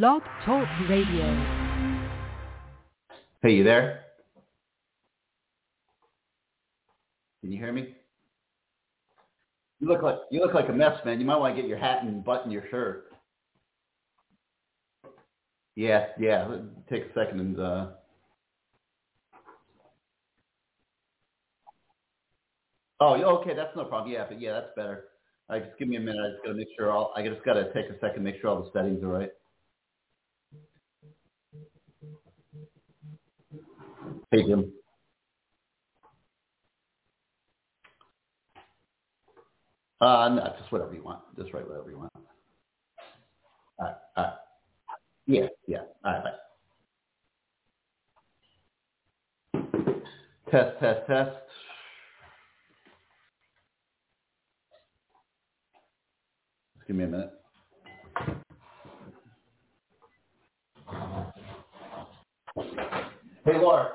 Blog Talk Radio. Hey, you there? Can you hear me? You look like you look like a mess, man. You might want to get your hat and button your shirt. Yeah, yeah. Take a second and. Uh... Oh, okay. That's no problem. Yeah, but yeah, that's better. All right, just give me a minute. I just gotta make sure all. I just gotta take a second, make sure all the settings are right. Hey, Jim. Uh, no, just whatever you want. Just write whatever you want. All right, all right. Yeah, yeah. All right, bye. Test, test, test. Just give me a minute. Hey, Laura.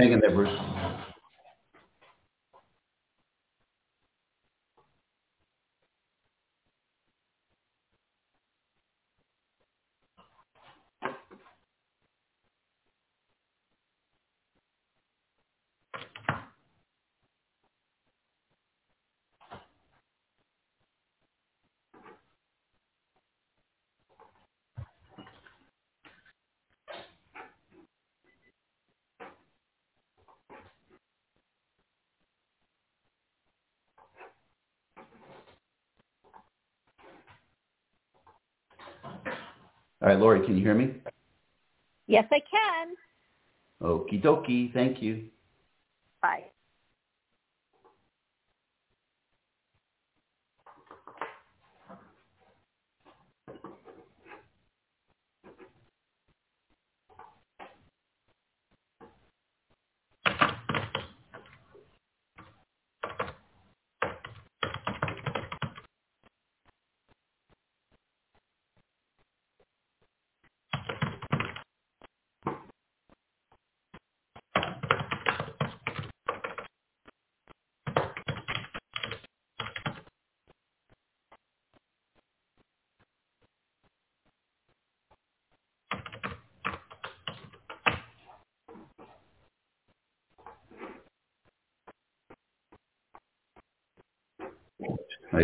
Hang in there, Bruce. All right, Lori, can you hear me? Yes, I can. Okie dokie. Thank you. Bye.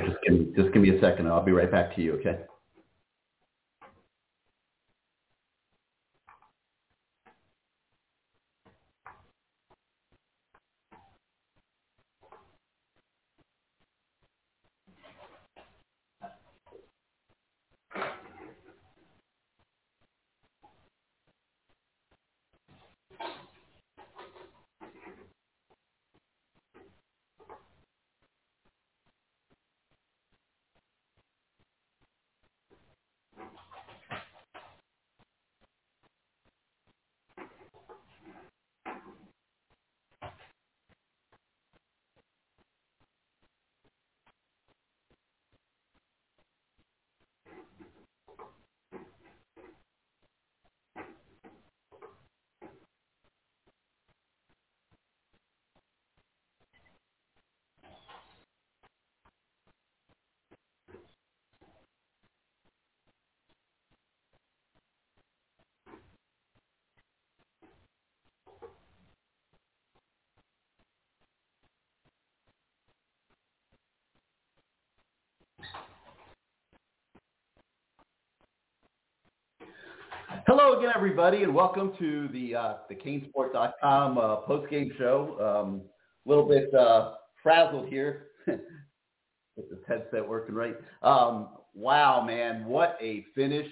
Right, just give me just give me a second. I'll be right back to you. Okay. Hello again, everybody, and welcome to the uh, the CaneSport.com uh, post game show. A um, little bit uh, frazzled here. Get this headset working right. Um, wow, man, what a finish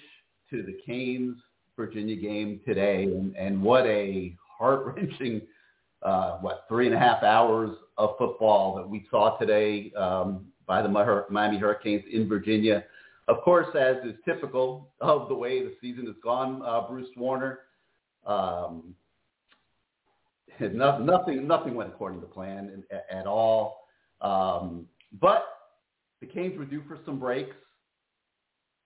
to the Canes Virginia game today, and, and what a heart wrenching uh, what three and a half hours of football that we saw today um, by the Miami Hurricanes in Virginia. Of course, as is typical of the way the season has gone, uh, Bruce Warner, um, nothing, nothing went according to plan at, at all. Um, but the Canes were due for some breaks,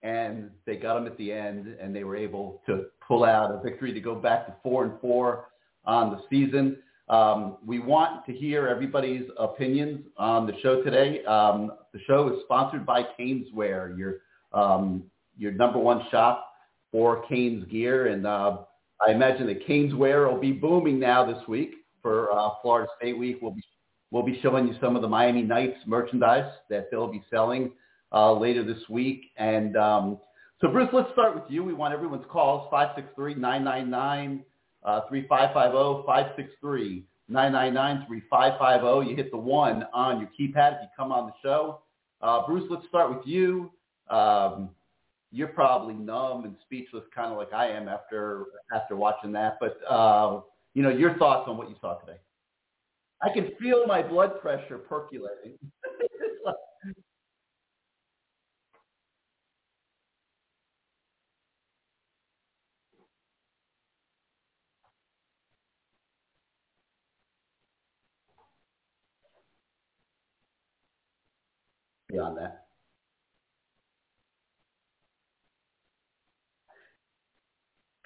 and they got them at the end, and they were able to pull out a victory to go back to four and four on the season. Um, we want to hear everybody's opinions on the show today. Um, the show is sponsored by Caneswear, your um, your number one shop for Canes gear, and uh, I imagine that Caneswear will be booming now this week for uh, Florida State Week. We'll be we'll be showing you some of the Miami Nights merchandise that they'll be selling uh, later this week. And um, so, Bruce, let's start with you. We want everyone's calls five six three nine nine nine uh, three five five zero five six three nine nine nine three five five zero. You hit the one on your keypad if you come on the show. Uh, Bruce, let's start with you. Um, you're probably numb and speechless, kind of like I am after after watching that. But uh, you know, your thoughts on what you saw today? I can feel my blood pressure percolating. Beyond that.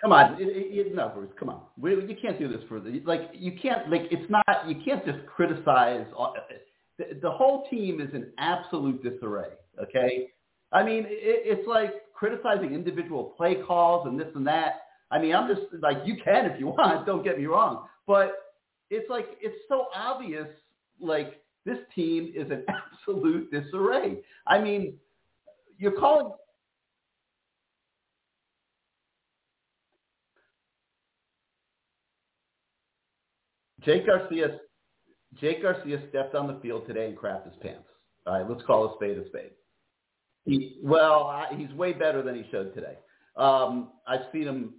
Come on, it, it, no, Bruce. Come on, we, you can't do this for the like. You can't like. It's not. You can't just criticize. All, the, the whole team is in absolute disarray. Okay, I mean, it, it's like criticizing individual play calls and this and that. I mean, I'm just like you can if you want. Don't get me wrong, but it's like it's so obvious. Like this team is in absolute disarray. I mean, you're calling Jake Garcia, Jake Garcia stepped on the field today and crapped his pants. All right, let's call a spade a spade. He, well, I, he's way better than he showed today. Um, I've seen him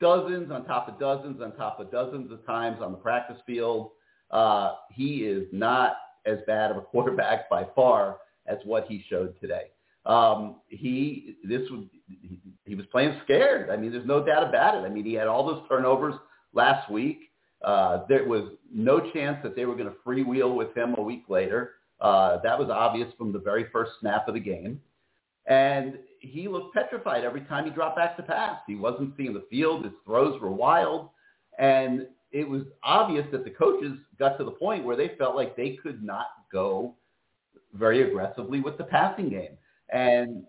dozens on top of dozens on top of dozens of times on the practice field. Uh, he is not as bad of a quarterback by far as what he showed today. Um, he this was he, he was playing scared. I mean, there's no doubt about it. I mean, he had all those turnovers last week. Uh, there was no chance that they were going to freewheel with him a week later. Uh, that was obvious from the very first snap of the game. And he looked petrified every time he dropped back to pass. He wasn't seeing the field. His throws were wild. And it was obvious that the coaches got to the point where they felt like they could not go very aggressively with the passing game. And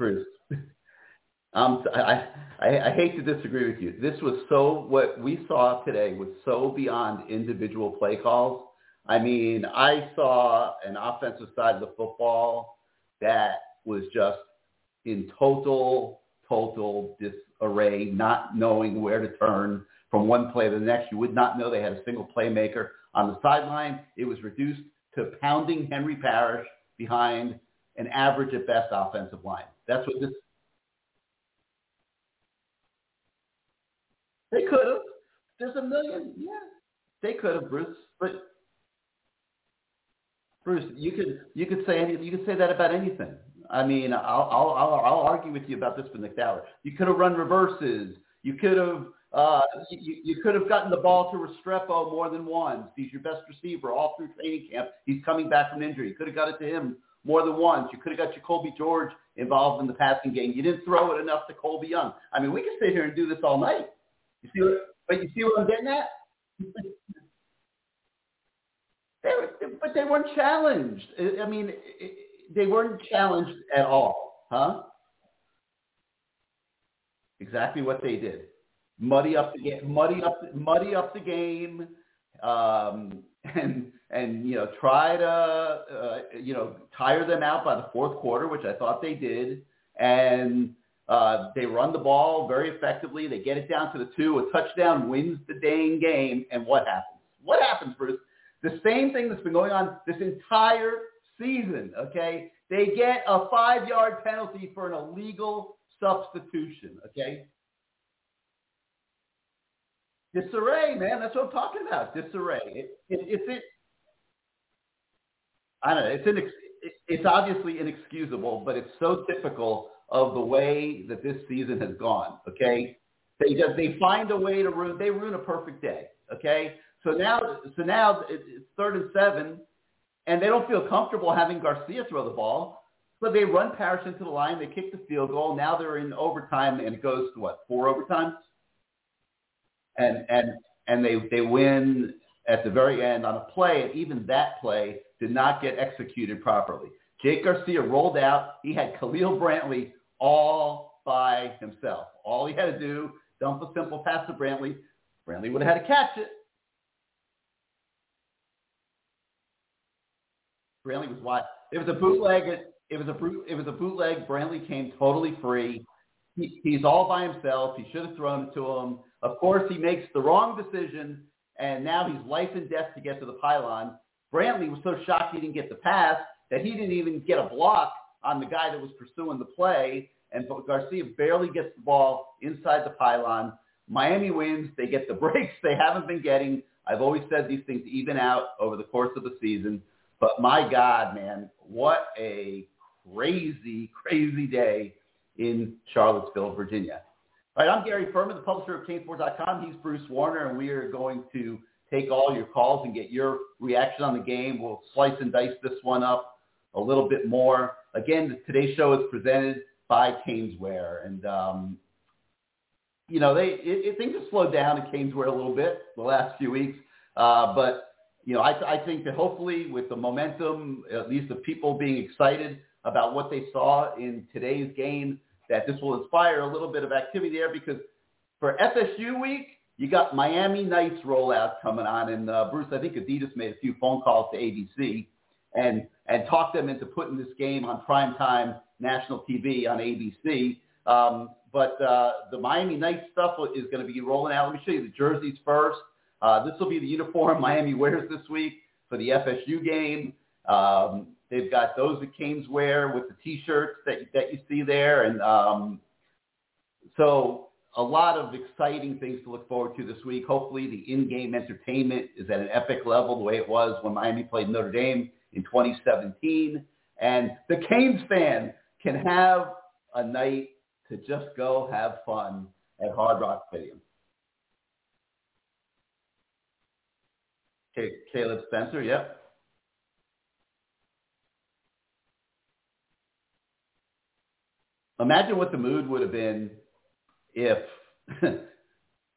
Bruce. Um, I, I, I hate to disagree with you. This was so, what we saw today was so beyond individual play calls. I mean, I saw an offensive side of the football that was just in total, total disarray, not knowing where to turn from one play to the next. You would not know they had a single playmaker on the sideline. It was reduced to pounding Henry Parrish behind an average at best offensive line. That's what this. They could have. There's a million. Yeah, they could have, Bruce. But Bruce, you could you could say any, you could say that about anything. I mean, I'll I'll I'll, I'll argue with you about this for Nick Dowler. You could have run reverses. You could have uh, you, you could have gotten the ball to Restrepo more than once. He's your best receiver all through training camp. He's coming back from injury. You could have got it to him more than once. You could have got Jacolby George involved in the passing game. You didn't throw it enough to Colbie Young. I mean, we could sit here and do this all night. You see what, but you see what I'm getting at? they were, but they weren't challenged. I mean, they weren't challenged at all, huh? Exactly what they did. Muddy up the game. Muddy up. Muddy up the game. Um, and and you know try to uh, you know tire them out by the fourth quarter, which I thought they did, and uh, they run the ball very effectively. They get it down to the two. A touchdown wins the dang game, and what happens? What happens, Bruce? The same thing that's been going on this entire season. Okay, they get a five-yard penalty for an illegal substitution. Okay, disarray, man. That's what I'm talking about. Disarray. It, it, it's it. I don't know. It's it, it's obviously inexcusable, but it's so typical of the way that this season has gone. Okay, they just they find a way to ruin. They ruin a perfect day. Okay, so now so now it's third and seven, and they don't feel comfortable having Garcia throw the ball. So they run Parrish into the line. They kick the field goal. Now they're in overtime, and it goes to what four overtimes, and and and they they win at the very end on a play, and even that play did not get executed properly. Jake Garcia rolled out. He had Khalil Brantley all by himself. All he had to do, dump a simple pass to Brantley. Brantley would have had to catch it. Brantley was wide. It was a bootleg. It was a it was a bootleg. Brantley came totally free. He, he's all by himself. He should have thrown it to him. Of course, he makes the wrong decision, and now he's life and death to get to the pylon. Brantley was so shocked he didn't get the pass that he didn't even get a block on the guy that was pursuing the play, and Garcia barely gets the ball inside the pylon. Miami wins. They get the breaks they haven't been getting. I've always said these things even out over the course of the season. But my God, man, what a crazy, crazy day in Charlottesville, Virginia. All right, I'm Gary Ferman, the publisher of CaneSports.com. He's Bruce Warner, and we are going to take all your calls and get your reaction on the game. We'll slice and dice this one up a little bit more. Again, today's show is presented by Caneswear, and um, you know they it, it, things have slowed down at Caneswear a little bit the last few weeks, uh, but you know I, I think that hopefully with the momentum, at least of people being excited about what they saw in today's game, that this will inspire a little bit of activity there because for FSU week, you got Miami Nights rollout coming on, and uh, Bruce, I think Adidas made a few phone calls to ABC and and talked them into putting this game on primetime national TV on ABC. Um, but uh, the Miami Nights stuff is going to be rolling out. Let me show you the jerseys first. Uh, this will be the uniform Miami wears this week for the FSU game. Um, they've got those that Canes wear with the T-shirts that that you see there, and um, so a lot of exciting things to look forward to this week. Hopefully, the in-game entertainment is at an epic level, the way it was when Miami played Notre Dame in 2017. And the Canes fan can have a night to just go have fun at Hard Rock Stadium. Okay, Caleb Spencer, yep. Imagine what the mood would have been if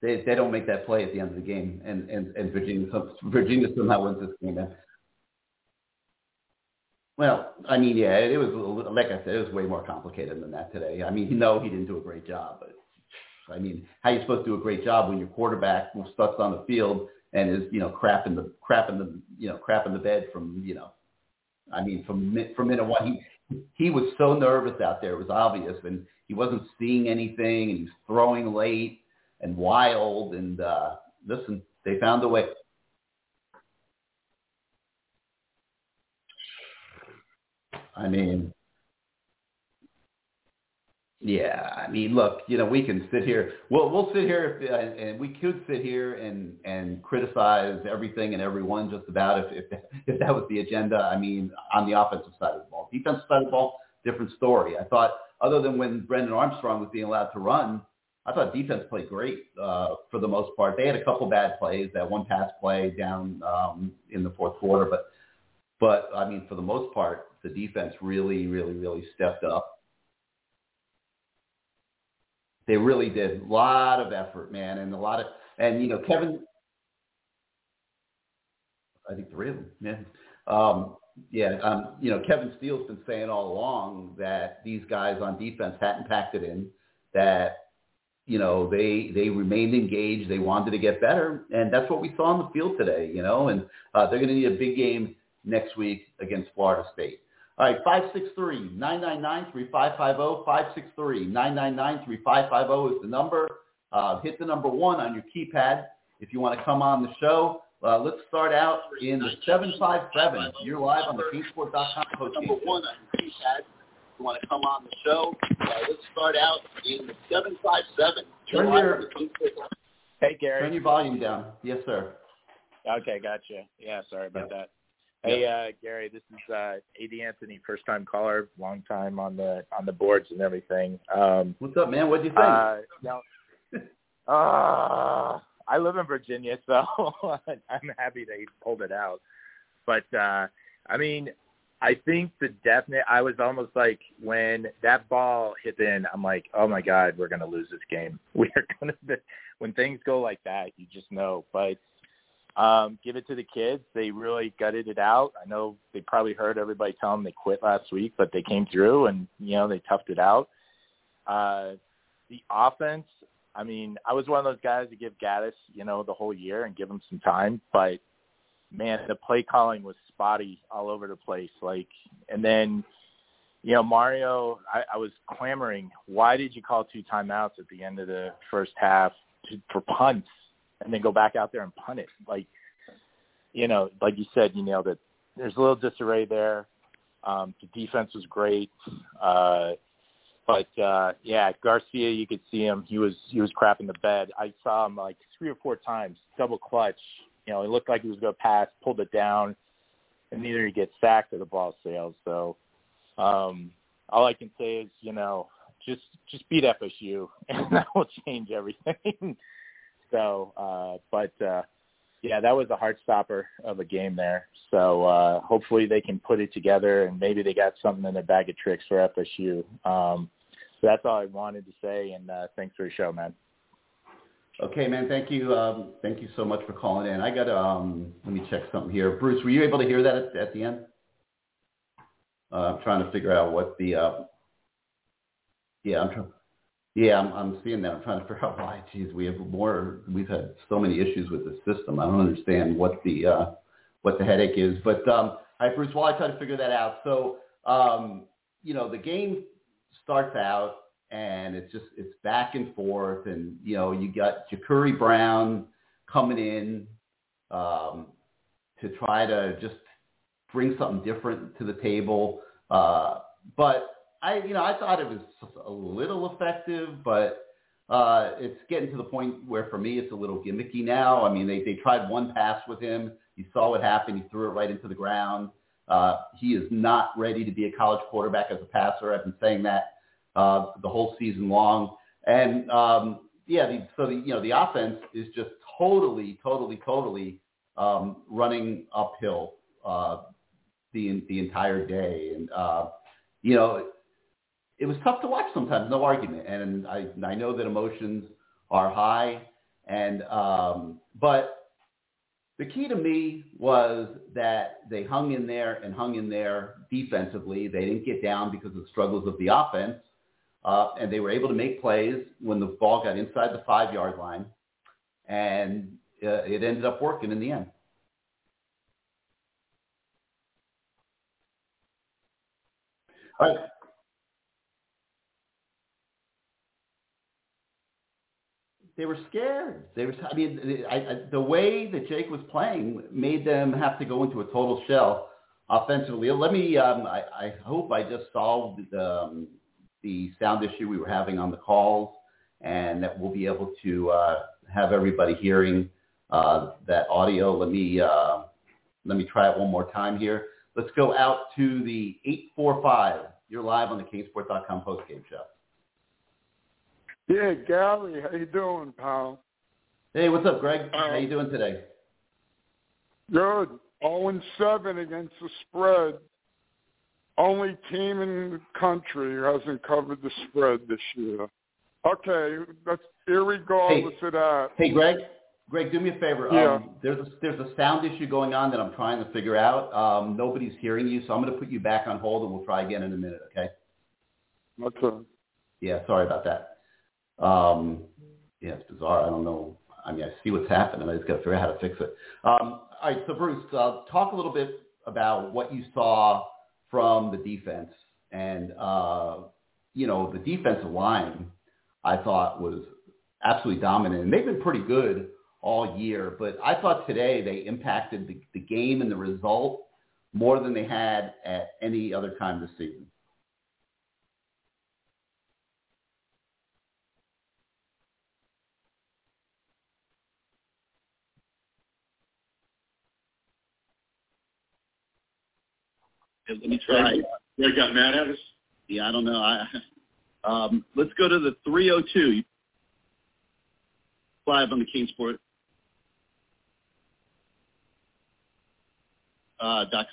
they they don't make that play at the end of the game and and, and Virginia Virginia somehow wins this game. Well, I mean, yeah, it was like I said, it was way more complicated than that today. I mean, no, he didn't do a great job, but I mean, how are you supposed to do a great job when your quarterback stuck on the field and is you know crapping the crapping the you know crapping the bed from you know, I mean, from from minute one, he he was so nervous out there. It was obvious, and he wasn't seeing anything, and he was throwing late and wild. And uh, listen, they found a way. I mean, yeah, I mean, look, you know, we can sit here. We'll we'll sit here if, uh, and we could sit here and and criticize everything and everyone just about if if if that was the agenda. I mean, on the offensive side of the ball, defensive side of the ball, different story. I thought, other than when Brennan Armstrong was being allowed to run, I thought defense played great uh, for the most part. They had a couple bad plays, that one pass play down um, in the fourth quarter, but but I mean, for the most part, the defense really, really, really stepped up. They really did a lot of effort, man, and a lot of and you know Kevin. I think three of them, yeah. Um, yeah, um, you know Kevin Steele's been saying all along that these guys on defense hadn't packed it in, that you know they they remained engaged, they wanted to get better, and that's what we saw on the field today. You know, and uh, they're going to need a big game next week against Florida State. All right, 563-999-3550, 563-999-3550 is the number. Uh, hit the number one on your keypad if you want to come on the show. Uh, let's start out in the 757. You're live on the CaneSport.com post Number one on your keypad. If you want to come on the show, uh, let's start out in the 757. Turn your, hey, Gary. Turn your volume down. Yes, sir. Okay, gotcha. Yeah, sorry about yeah. that. Hey, uh, Gary, this is uh, Ad Anthony, first time caller, long time on the on the boards and everything. Um, What's up, man? What do you think? uh, now, uh, I live in Virginia, so I'm happy that they pulled it out. But uh, I mean, I think the definite. I was almost like when that ball hit in, I'm like, oh my god, we're gonna lose this game. We're gonna. When things go like that, you just know. But um, give it to the kids. They really gutted it out. I know they probably heard everybody tell them they quit last week, but they came through and you know they toughed it out. Uh, the offense. I mean, I was one of those guys to give Gattis, you know, the whole year and give him some time, but man, the play calling was spotty all over the place. Like, and then, you know, Mario, I, I was clamoring, why did you call two timeouts at the end of the first half to, for punts and then go back out there and punt it? Like, you know, like you said, you nailed it. There's a little disarray there. Um, the defense was great. Uh, but uh yeah, Garcia you could see him. He was he was crapping the bed. I saw him like three or four times, double clutch. You know, it looked like he was gonna pass, pulled it down, and either he gets sacked or the ball sails. So um all I can say is, you know, just just beat FSU and that will change everything. so uh but uh yeah, that was a heart stopper of a game there. So uh, hopefully they can put it together, and maybe they got something in their bag of tricks for FSU. Um, so that's all I wanted to say, and uh, thanks for the show, man. Okay, man. Thank you. Um, thank you so much for calling in. I got to um, let me check something here. Bruce, were you able to hear that at, at the end? Uh, I'm trying to figure out what the. Uh, yeah, I'm trying. Yeah, I'm, I'm seeing that. I'm trying to figure out why. Geez, we have more. We've had so many issues with the system. I don't understand what the uh, what the headache is. But um, hi, Bruce. While I try to figure that out, so um, you know, the game starts out and it's just it's back and forth, and you know, you got Jacurri Brown coming in um, to try to just bring something different to the table, uh, but I, you know, I thought it was a little effective, but uh, it's getting to the point where for me it's a little gimmicky now. I mean, they, they tried one pass with him. You saw what happened. He threw it right into the ground. Uh, he is not ready to be a college quarterback as a passer. I've been saying that uh, the whole season long. And um, yeah, the, so the, you know the offense is just totally, totally, totally um, running uphill uh, the the entire day. And uh, you know it was tough to watch sometimes, no argument. And I, I know that emotions are high, and um, but the key to me was that they hung in there and hung in there defensively. They didn't get down because of the struggles of the offense, uh, and they were able to make plays when the ball got inside the five yard line, and uh, it ended up working in the end. All right. They were scared. They were. I mean, I, I, the way that Jake was playing made them have to go into a total shell offensively. Let me. Um, I, I hope I just solved the, um, the sound issue we were having on the calls, and that we'll be able to uh, have everybody hearing uh, that audio. Let me uh, let me try it one more time here. Let's go out to the eight four five. You're live on the CaneSport.com postgame show. Yeah, Gary, how you doing, pal? Hey, what's up, Greg? Uh, how you doing today? Good. 0 and 7 against the spread. Only team in the country who hasn't covered the spread this year. Okay, that's irregardless hey, of that. Hey, Greg. Greg, do me a favor. Yeah. Um, there's a there's a sound issue going on that I'm trying to figure out. Um, nobody's hearing you, so I'm going to put you back on hold, and we'll try again in a minute. Okay? Okay. Yeah. Sorry about that. Um, yeah, it's bizarre. I don't know. I mean, I see what's happening. I just got to figure out how to fix it. Um, all right, so Bruce, uh, talk a little bit about what you saw from the defense, and uh, you know, the defensive line. I thought was absolutely dominant, and they've been pretty good all year. But I thought today they impacted the, the game and the result more than they had at any other time this season. Let me try. They got mad at us? Yeah, I don't know. I, um, let's go to the 302 live on the CaneSport uh, dot com.